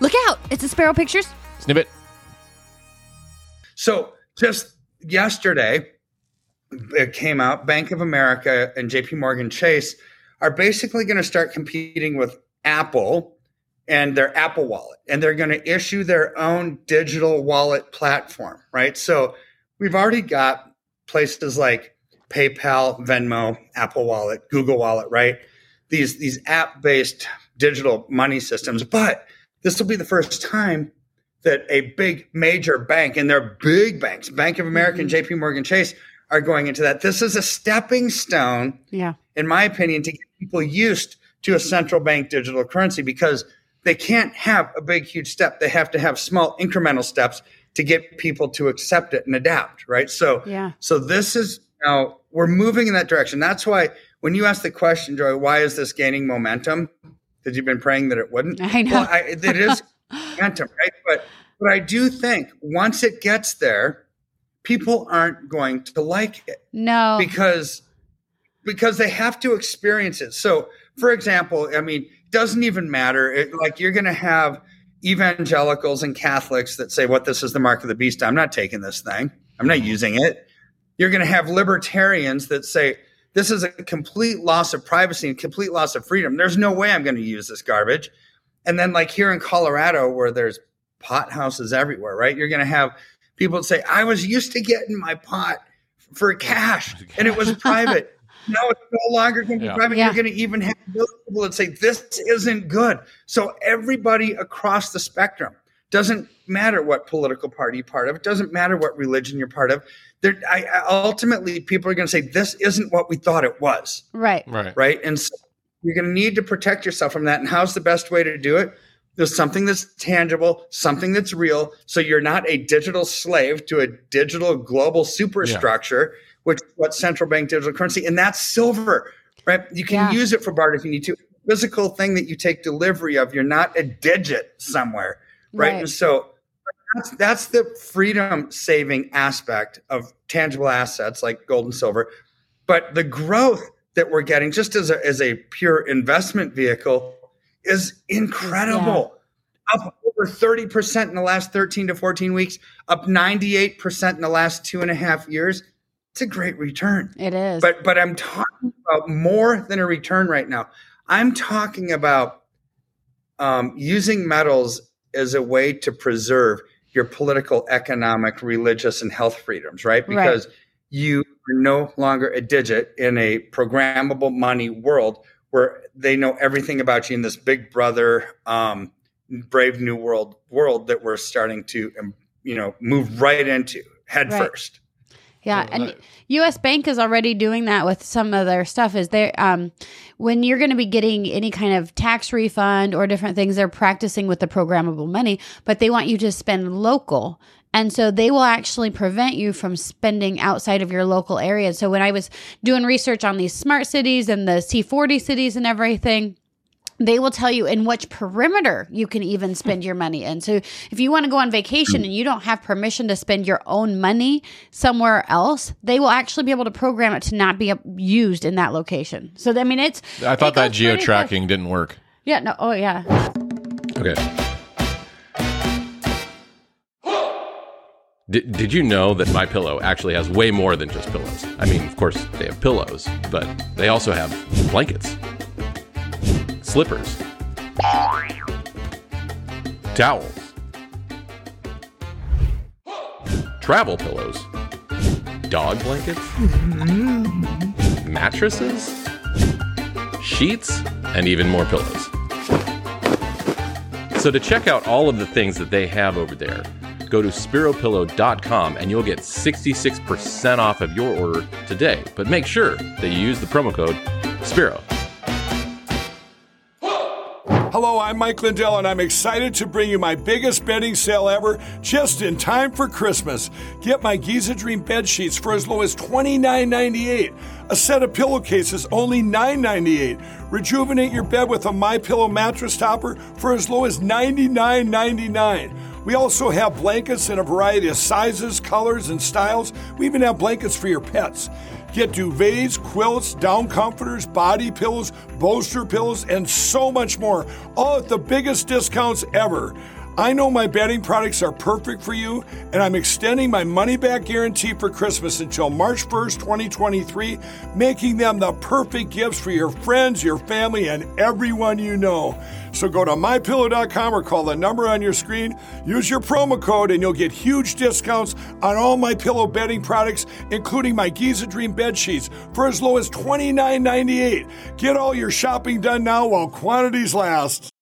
Look out! It's a Spero Pictures. Snippet. So just yesterday, it came out Bank of America and JP Morgan Chase are basically going to start competing with Apple and their Apple wallet. And they're going to issue their own digital wallet platform, right? So we've already got places like PayPal, Venmo, Apple Wallet, Google Wallet, right? These these app-based digital money systems, but this will be the first time that a big major bank and they're big banks, Bank of America and mm-hmm. JP Morgan Chase are going into that. This is a stepping stone, Yeah. in my opinion, to get people used to a central bank digital currency because they can't have a big, huge step. They have to have small incremental steps to get people to accept it and adapt, right? So, Yeah. so this is now we're moving in that direction. That's why when you ask the question, Joy, why is this gaining momentum? That you've been praying that it wouldn't. I know. Well, I, it is momentum, right? But but I do think once it gets there, people aren't going to like it No. because because they have to experience it. So, for example, I mean, it doesn't even matter. It, like you're going to have evangelicals and Catholics that say, "What this is the mark of the beast." I'm not taking this thing. I'm not using it. You're going to have libertarians that say, "This is a complete loss of privacy and complete loss of freedom. There's no way I'm going to use this garbage." And then, like here in Colorado, where there's pot houses everywhere, right? You're going to have people say, "I was used to getting my pot for cash, and it was private." No, it's no longer going to be Yeah. private. Yeah. You're going to even have those people that say this isn't good. So everybody across the spectrum doesn't matter what political party you're part of. It doesn't matter what religion you're part of. There, I, I- ultimately, people are going to say this isn't what we thought it was, right. Right. right? And so you're going to need to protect yourself from that. And how's the best way to do it? There's something that's tangible, something that's real. So you're not a digital slave to a digital global superstructure, which is what central bank digital currency, and that's silver, right? You can Yeah. use it for barter if you need to. Physical thing that you take delivery of. You're not a digit somewhere, right? Right. And so that's, that's the freedom saving aspect of tangible assets like gold and silver. But the growth that we're getting just as a, as a pure investment vehicle is incredible. Up over 30% in the last 13 to 14 weeks, up 98% in the last two and a half years. It's a great return. It is. But but I'm talking about more than a return right now. I'm talking about um, using metals as a way to preserve your political, economic, religious, and health freedoms, right? Right. Because you are no longer a digit in a programmable money world where they know everything about you in this big brother, um, brave new world world that we're starting to, um, you know, move right into head Right. first. Yeah, and U.S. Bank is already doing that with some of their stuff. Is there um, when you're going to be getting any kind of tax refund or different things, they're practicing with the programmable money, but they want you to spend local. And so they will actually prevent you from spending outside of your local area. So when I was doing research on these smart cities and the C40 cities and everything, they will tell you in which perimeter you can even hmm. spend your money in. So if you want to go on vacation hmm. and you don't have permission to spend your own money somewhere else, they will actually be able to program it to not be used in that location. So I mean, it's. I thought it that geo tracking didn't work. Yeah. No. Oh yeah. Okay. Did, did you know that my pillow actually has way more than just pillows? I mean, of course, they have pillows, but they also have blankets, slippers, towels, travel pillows, dog blankets, mattresses, sheets, and even more pillows. So to check out all of the things that they have over there, go to speropillow.com and you'll get 66% off of your order today. But make sure that you use the promo code Spero. Hello, I'm Mike Lindell, and I'm excited to bring you my biggest bedding sale ever just in time for Christmas. Get my Giza Dream bed sheets for as low as $29.98. A set of pillowcases only $9.98. Rejuvenate your bed with a My Pillow mattress topper for as low as $99.99. We also have blankets in a variety of sizes, colors, and styles. We even have blankets for your pets. Get duvets, quilts, down comforters, body pillows, bolster pillows, and so much more, all at the biggest discounts ever. I know my bedding products are perfect for you, and I'm extending my money back guarantee for Christmas until March 1st, 2023, making them the perfect gifts for your friends, your family, and everyone you know. So go to mypillow.com or call the number on your screen. Use your promo code, and you'll get huge discounts on all my pillow bedding products, including my Giza Dream bed sheets, for as low as $29.98. Get all your shopping done now while quantities last.